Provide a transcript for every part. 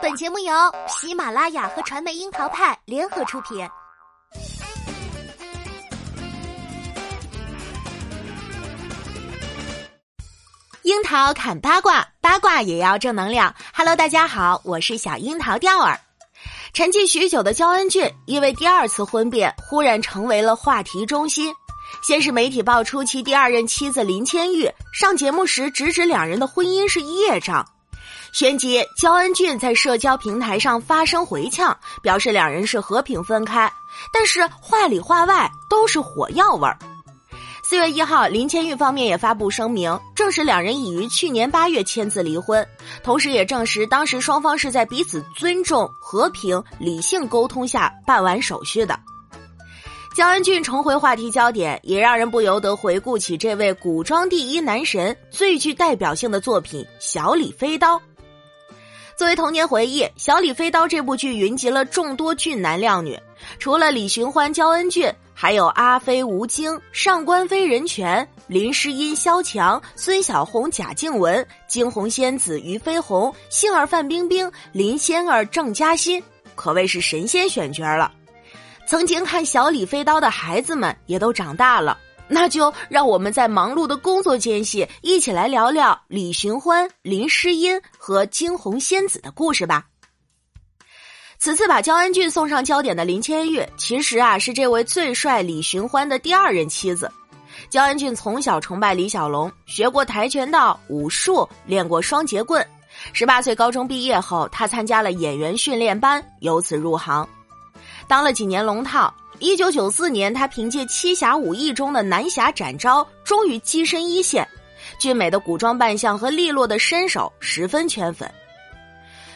本节目由喜马拉雅和传媒樱桃派联合出品。樱桃砍八卦，八卦也要正能量。Hello，大家好，我是小樱桃钓儿。沉寂许久的焦恩俊，因为第二次婚变，忽然成为了话题中心。先是媒体爆出其第二任妻子林千玉上节目时直指两人的婚姻是业障。旋即，焦恩俊在社交平台上发声回呛，表示两人是和平分开，但是话里话外都是火药味儿。四月一号，林千玉方面也发布声明，证实两人已于去年八月签字离婚，同时也证实当时双方是在彼此尊重、和平、理性沟通下办完手续的。焦恩俊重回话题焦点，也让人不由得回顾起这位古装第一男神最具代表性的作品《小李飞刀》。作为童年回忆，《小李飞刀》这部剧云集了众多俊男靓女，除了李寻欢、焦恩俊，还有阿飞、吴京、上官飞、任泉、林诗音、萧蔷、孙小红、贾静雯、惊鸿仙子俞飞鸿、杏儿范冰冰、林仙儿郑嘉欣，可谓是神仙选角了。曾经看《小李飞刀》的孩子们也都长大了。那就让我们在忙碌的工作间隙，一起来聊聊李寻欢、林诗音和惊鸿仙子的故事吧。此次把焦恩俊送上焦点的林千玉，其实啊是这位最帅李寻欢的第二任妻子。焦恩俊从小崇拜李小龙，学过跆拳道、武术，练过双截棍。十八岁高中毕业后，他参加了演员训练班，由此入行，当了几年龙套。一九九四年，他凭借《七侠五义》中的南侠展昭，终于跻身一线。俊美的古装扮相和利落的身手十分圈粉。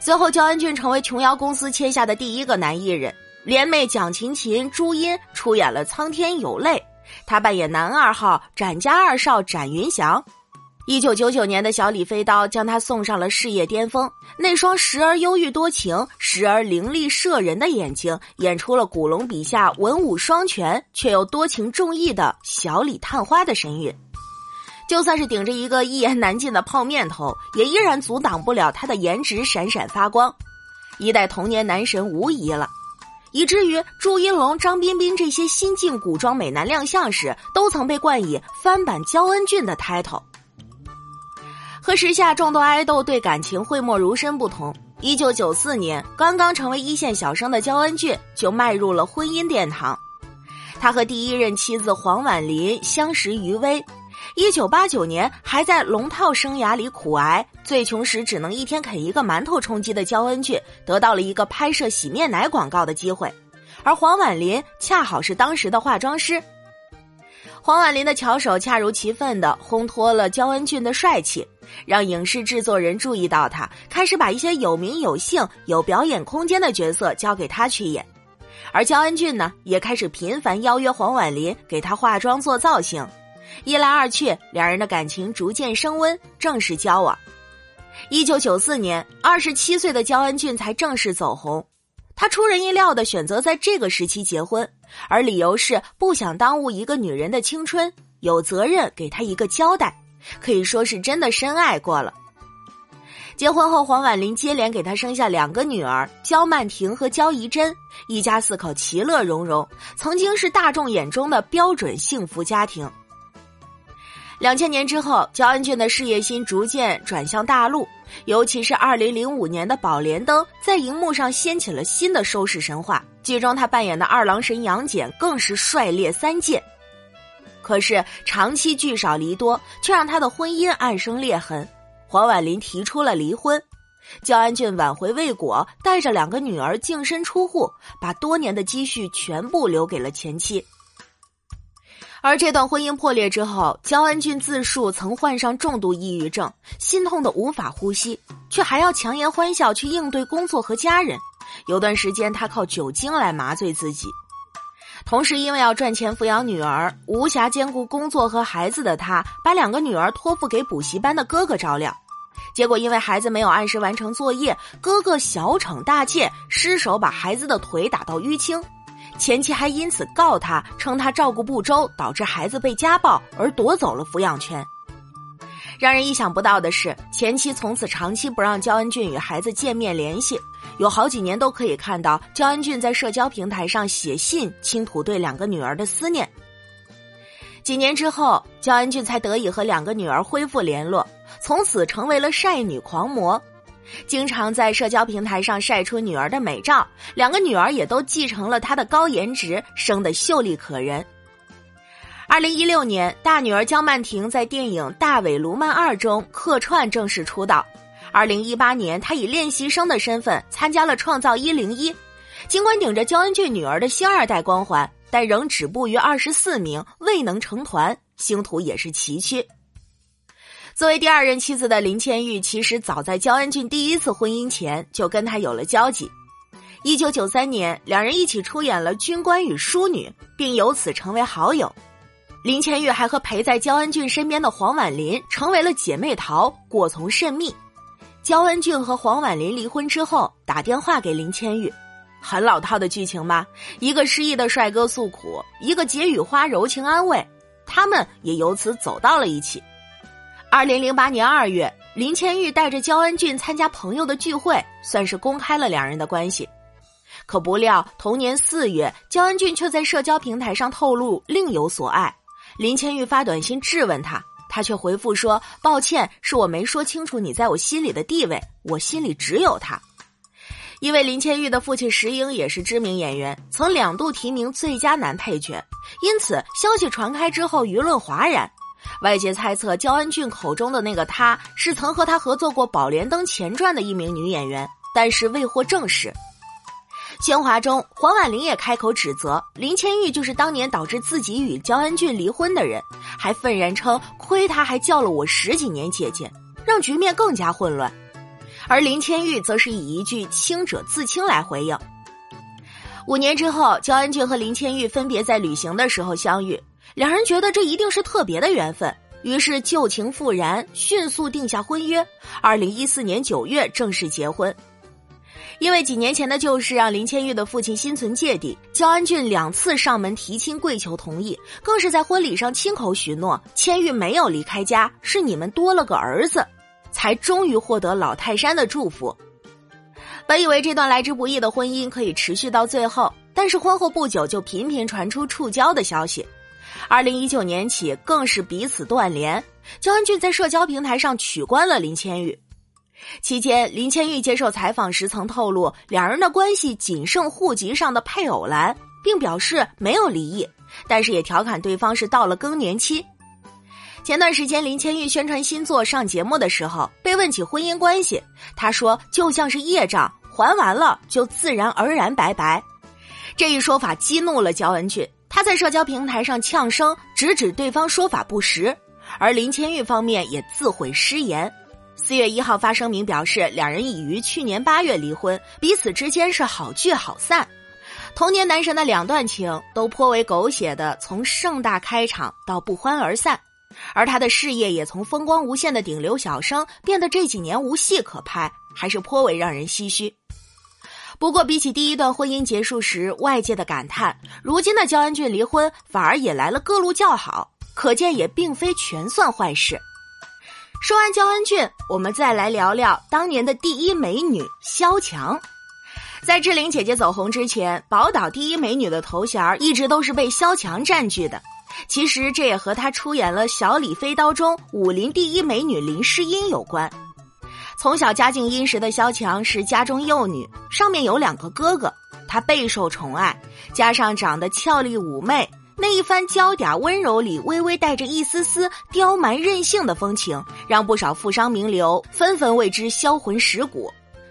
随后，焦恩俊成为琼瑶公司签下的第一个男艺人，联袂蒋勤勤、朱茵出演了《苍天有泪》，他扮演男二号展家二少展云翔。一九九九年的小李飞刀将他送上了事业巅峰，那双时而忧郁多情、时而凌厉摄人的眼睛，演出了古龙笔下文武双全却又多情重义的小李探花的神韵。就算是顶着一个一言难尽的泡面头，也依然阻挡不了他的颜值闪闪发光，一代童年男神无疑了。以至于朱一龙、张彬彬这些新晋古装美男亮相时，都曾被冠以翻版焦恩俊的 title。和时下众多爱豆对感情讳莫如深不同，一九九四年刚刚成为一线小生的焦恩俊就迈入了婚姻殿堂。他和第一任妻子黄婉琳相识于微，一九八九年还在龙套生涯里苦挨，最穷时只能一天啃一个馒头充饥的焦恩俊，得到了一个拍摄洗面奶广告的机会，而黄婉琳恰好是当时的化妆师。黄婉琳的巧手恰如其分的烘托了焦恩俊的帅气，让影视制作人注意到他，开始把一些有名有姓、有表演空间的角色交给他去演。而焦恩俊呢，也开始频繁邀约黄婉琳给他化妆做造型。一来二去，两人的感情逐渐升温，正式交往。一九九四年，二十七岁的焦恩俊才正式走红。他出人意料的选择在这个时期结婚，而理由是不想耽误一个女人的青春，有责任给她一个交代，可以说是真的深爱过了。结婚后，黄婉玲接连给他生下两个女儿焦曼婷和焦怡珍，一家四口其乐融融，曾经是大众眼中的标准幸福家庭。两千年之后，焦恩俊的事业心逐渐转向大陆，尤其是二零零五年的《宝莲灯》在荧幕上掀起了新的收视神话。剧中他扮演的二郎神杨戬更是帅烈三剑。可是长期聚少离多，却让他的婚姻暗生裂痕。黄婉玲提出了离婚，焦恩俊挽回未果，带着两个女儿净身出户，把多年的积蓄全部留给了前妻。而这段婚姻破裂之后，焦恩俊自述曾患上重度抑郁症，心痛的无法呼吸，却还要强颜欢笑去应对工作和家人。有段时间，他靠酒精来麻醉自己。同时，因为要赚钱抚养女儿，无暇兼顾工作和孩子的他，把两个女儿托付给补习班的哥哥照料。结果，因为孩子没有按时完成作业，哥哥小惩大戒，失手把孩子的腿打到淤青。前妻还因此告他，称他照顾不周，导致孩子被家暴，而夺走了抚养权。让人意想不到的是，前妻从此长期不让焦恩俊与孩子见面联系，有好几年都可以看到焦恩俊在社交平台上写信倾吐对两个女儿的思念。几年之后，焦恩俊才得以和两个女儿恢复联络，从此成为了晒女狂魔，经常在社交平台上晒出女儿的美照，两个女儿也都继承了他的高颜值，生得秀丽可人。二零一六年，大女儿焦曼婷在电影《大伟卢曼二》中客串正式出道。二零一八年，她以练习生的身份参加了《创造一零一》，尽管顶着焦恩俊女儿的星二代光环，但仍止步于二十四名，未能成团，星途也是崎岖。作为第二任妻子的林千玉，其实早在焦恩俊第一次婚姻前就跟他有了交集。一九九三年，两人一起出演了《军官与淑女》，并由此成为好友。林千玉还和陪在焦恩俊身边的黄婉琳成为了姐妹淘，过从甚密。焦恩俊和黄婉琳离婚之后，打电话给林千玉，很老套的剧情吧？一个失意的帅哥诉苦，一个解语花柔情安慰，他们也由此走到了一起。二零零八年二月，林千玉带着焦恩俊参加朋友的聚会，算是公开了两人的关系。可不料同年四月，焦恩俊却在社交平台上透露另有所爱。林千玉发短信质问他，他却回复说：“抱歉，是我没说清楚你在我心里的地位，我心里只有他。”因为林千玉的父亲石英也是知名演员，曾两度提名最佳男配角，因此消息传开之后，舆论哗然。外界猜测焦恩俊口中的那个他是曾和他合作过《宝莲灯前传》的一名女演员，但是未获证实。喧哗中，黄婉玲也开口指责林千玉就是当年导致自己与焦恩俊离婚的人，还愤然称亏他还叫了我十几年姐姐，让局面更加混乱。而林千玉则是以一句“清者自清”来回应。五年之后，焦恩俊和林千玉分别在旅行的时候相遇，两人觉得这一定是特别的缘分，于是旧情复燃，迅速定下婚约。二零一四年九月正式结婚。因为几年前的旧事让林千玉的父亲心存芥蒂，焦安俊两次上门提亲跪求同意，更是在婚礼上亲口许诺千玉没有离开家，是你们多了个儿子，才终于获得老泰山的祝福。本以为这段来之不易的婚姻可以持续到最后，但是婚后不久就频频传出触礁的消息，二零一九年起更是彼此断联，焦恩俊在社交平台上取关了林千玉。期间，林千玉接受采访时曾透露，两人的关系仅剩户籍上的配偶栏，并表示没有离异，但是也调侃对方是到了更年期。前段时间，林千玉宣传新作上节目的时候，被问起婚姻关系，他说就像是业障，还完了就自然而然拜拜。这一说法激怒了焦恩俊，他在社交平台上呛声，直指对方说法不实，而林千玉方面也自毁失言。四月一号发声明表示，两人已于去年八月离婚，彼此之间是好聚好散。童年男神的两段情都颇为狗血的，从盛大开场到不欢而散，而他的事业也从风光无限的顶流小生变得这几年无戏可拍，还是颇为让人唏嘘。不过，比起第一段婚姻结束时外界的感叹，如今的焦恩俊离婚反而引来了各路叫好，可见也并非全算坏事。说完焦恩俊，我们再来聊聊当年的第一美女萧蔷。在志玲姐姐走红之前，宝岛第一美女的头衔一直都是被萧蔷占据的。其实这也和她出演了《小李飞刀》中武林第一美女林诗音有关。从小家境殷实的萧蔷是家中幼女，上面有两个哥哥，她备受宠爱，加上长得俏丽妩媚。那一番娇嗲温柔里，微微带着一丝丝刁蛮任性的风情，让不少富商名流纷纷为之销魂蚀骨。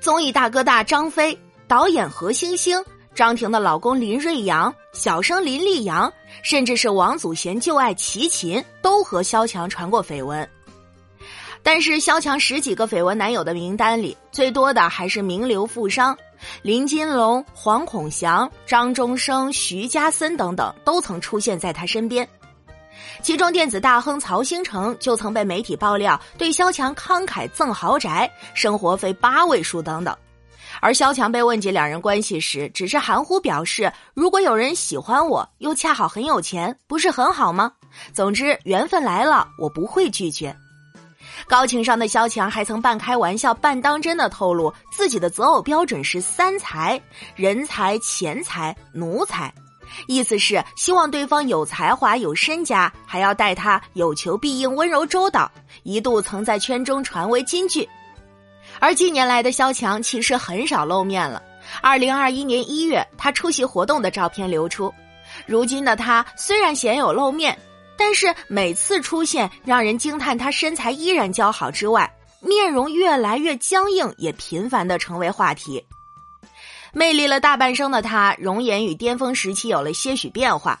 综艺大哥大张飞、导演何星星、张庭的老公林瑞阳、小生林立阳，甚至是王祖贤旧爱齐秦，都和萧蔷传过绯闻。但是，萧蔷十几个绯闻男友的名单里，最多的还是名流富商。林金龙、黄孔祥、张中生、徐嘉森等等都曾出现在他身边，其中电子大亨曹兴诚就曾被媒体爆料对萧蔷慷慨赠豪宅、生活费八位数等等。而萧蔷被问及两人关系时，只是含糊表示：“如果有人喜欢我，又恰好很有钱，不是很好吗？总之缘分来了，我不会拒绝。”高情商的萧蔷还曾半开玩笑半当真的透露，自己的择偶标准是三才：人才、钱财、奴才。意思是希望对方有才华、有身家，还要待他有求必应、温柔周到。一度曾在圈中传为金句。而近年来的萧蔷其实很少露面了。二零二一年一月，他出席活动的照片流出。如今的他虽然鲜有露面，但是每次出现，让人惊叹他身材依然姣好之外，面容越来越僵硬，也频繁的成为话题。魅力了大半生的他，容颜与巅峰时期有了些许变化。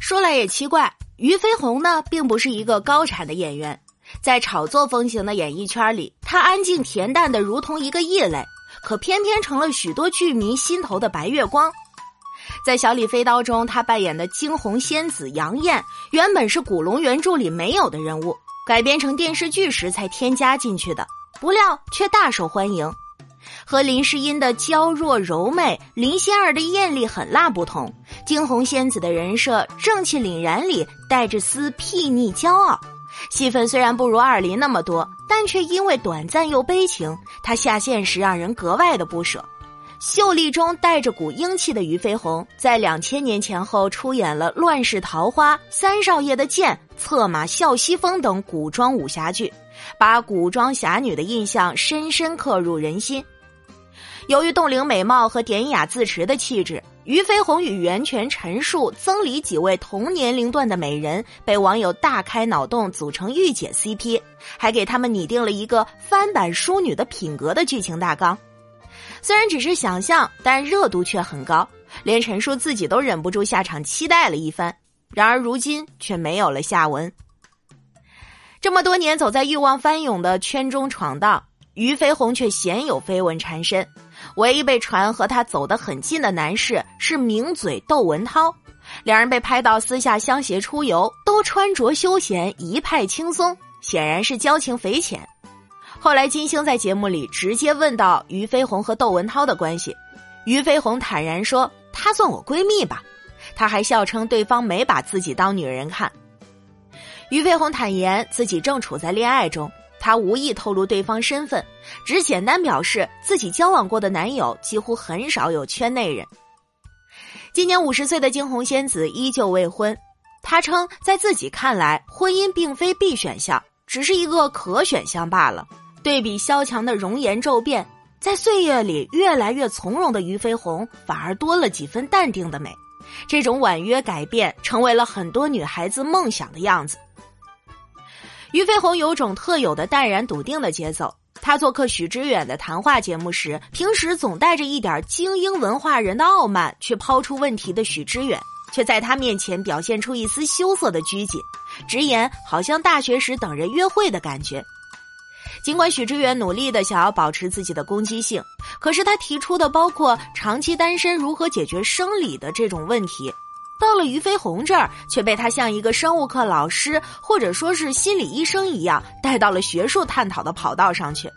说来也奇怪，俞飞鸿呢，并不是一个高产的演员，在炒作风行的演艺圈里，他安静恬淡的如同一个异类，可偏偏成了许多剧迷心头的白月光。在《小李飞刀》中，他扮演的惊鸿仙子杨艳，原本是古龙原著里没有的人物，改编成电视剧时才添加进去的，不料却大受欢迎。和林诗音的娇弱柔媚、林仙儿的艳丽狠辣不同，惊鸿仙子的人设正气凛然里带着丝睥睨骄傲。戏份虽然不如二林那么多，但却因为短暂又悲情，她下线时让人格外的不舍。秀丽中带着股英气的俞飞鸿，在两千年前后出演了《乱世桃花》《三少爷的剑》《策马笑西风》等古装武侠剧，把古装侠女的印象深深刻入人心。由于冻龄美貌和典雅自持的气质，俞飞鸿与袁泉、陈数、曾黎几位同年龄段的美人被网友大开脑洞组成御姐 CP，还给他们拟定了一个翻版淑女的品格的剧情大纲。虽然只是想象，但热度却很高，连陈叔自己都忍不住下场期待了一番。然而如今却没有了下文。这么多年走在欲望翻涌的圈中闯荡，俞飞鸿却鲜有绯闻缠身。唯一被传和他走得很近的男士是名嘴窦文涛，两人被拍到私下相携出游，都穿着休闲，一派轻松，显然是交情匪浅。后来金星在节目里直接问到俞飞鸿和窦文涛的关系，俞飞鸿坦然说：“她算我闺蜜吧。”他还笑称对方没把自己当女人看。俞飞鸿坦言自己正处在恋爱中。他无意透露对方身份，只简单表示自己交往过的男友几乎很少有圈内人。今年五十岁的惊鸿仙子依旧未婚，他称在自己看来，婚姻并非必选项，只是一个可选项罢了。对比萧蔷的容颜骤变，在岁月里越来越从容的俞飞鸿，反而多了几分淡定的美。这种婉约改变，成为了很多女孩子梦想的样子。俞飞鸿有种特有的淡然笃定的节奏。他做客许知远的谈话节目时，平时总带着一点精英文化人的傲慢去抛出问题的许知远，却在他面前表现出一丝羞涩的拘谨，直言好像大学时等人约会的感觉。尽管许知远努力的想要保持自己的攻击性，可是他提出的包括长期单身如何解决生理的这种问题。到了俞飞鸿这儿，却被他像一个生物课老师或者说是心理医生一样带到了学术探讨的跑道上去，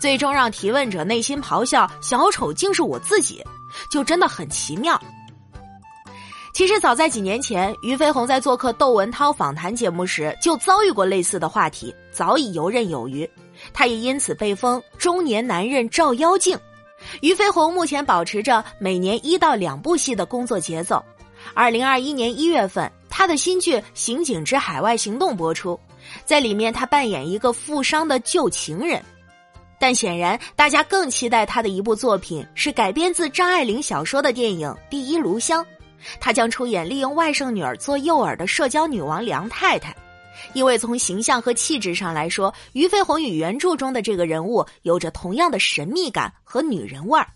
最终让提问者内心咆哮：“小丑竟是我自己！”就真的很奇妙。其实早在几年前，俞飞鸿在做客窦文涛访谈节目时就遭遇过类似的话题，早已游刃有余。他也因此被封“中年男人照妖镜”。俞飞鸿目前保持着每年一到两部戏的工作节奏。二零二一年一月份，他的新剧《刑警之海外行动》播出，在里面他扮演一个富商的旧情人，但显然大家更期待他的一部作品是改编自张爱玲小说的电影《第一炉香》，他将出演利用外甥女儿做诱饵的社交女王梁太太，因为从形象和气质上来说，俞飞鸿与原著中的这个人物有着同样的神秘感和女人味儿。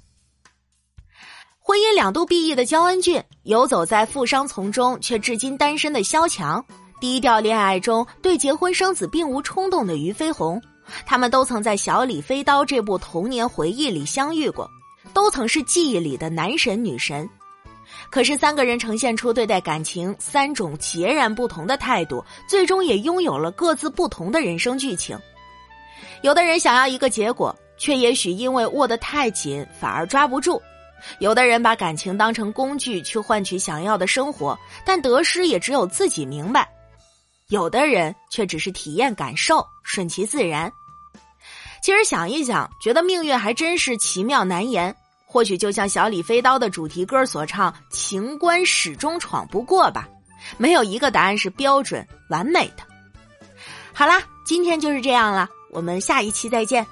婚姻两度毕业的焦恩俊，游走在富商丛中却至今单身的萧蔷，低调恋爱中对结婚生子并无冲动的俞飞鸿，他们都曾在《小李飞刀》这部童年回忆里相遇过，都曾是记忆里的男神女神。可是三个人呈现出对待感情三种截然不同的态度，最终也拥有了各自不同的人生剧情。有的人想要一个结果，却也许因为握得太紧，反而抓不住。有的人把感情当成工具去换取想要的生活，但得失也只有自己明白。有的人却只是体验感受，顺其自然。其实想一想，觉得命运还真是奇妙难言。或许就像小李飞刀的主题歌所唱：“情关始终闯不过吧。”没有一个答案是标准完美的。好啦，今天就是这样了，我们下一期再见。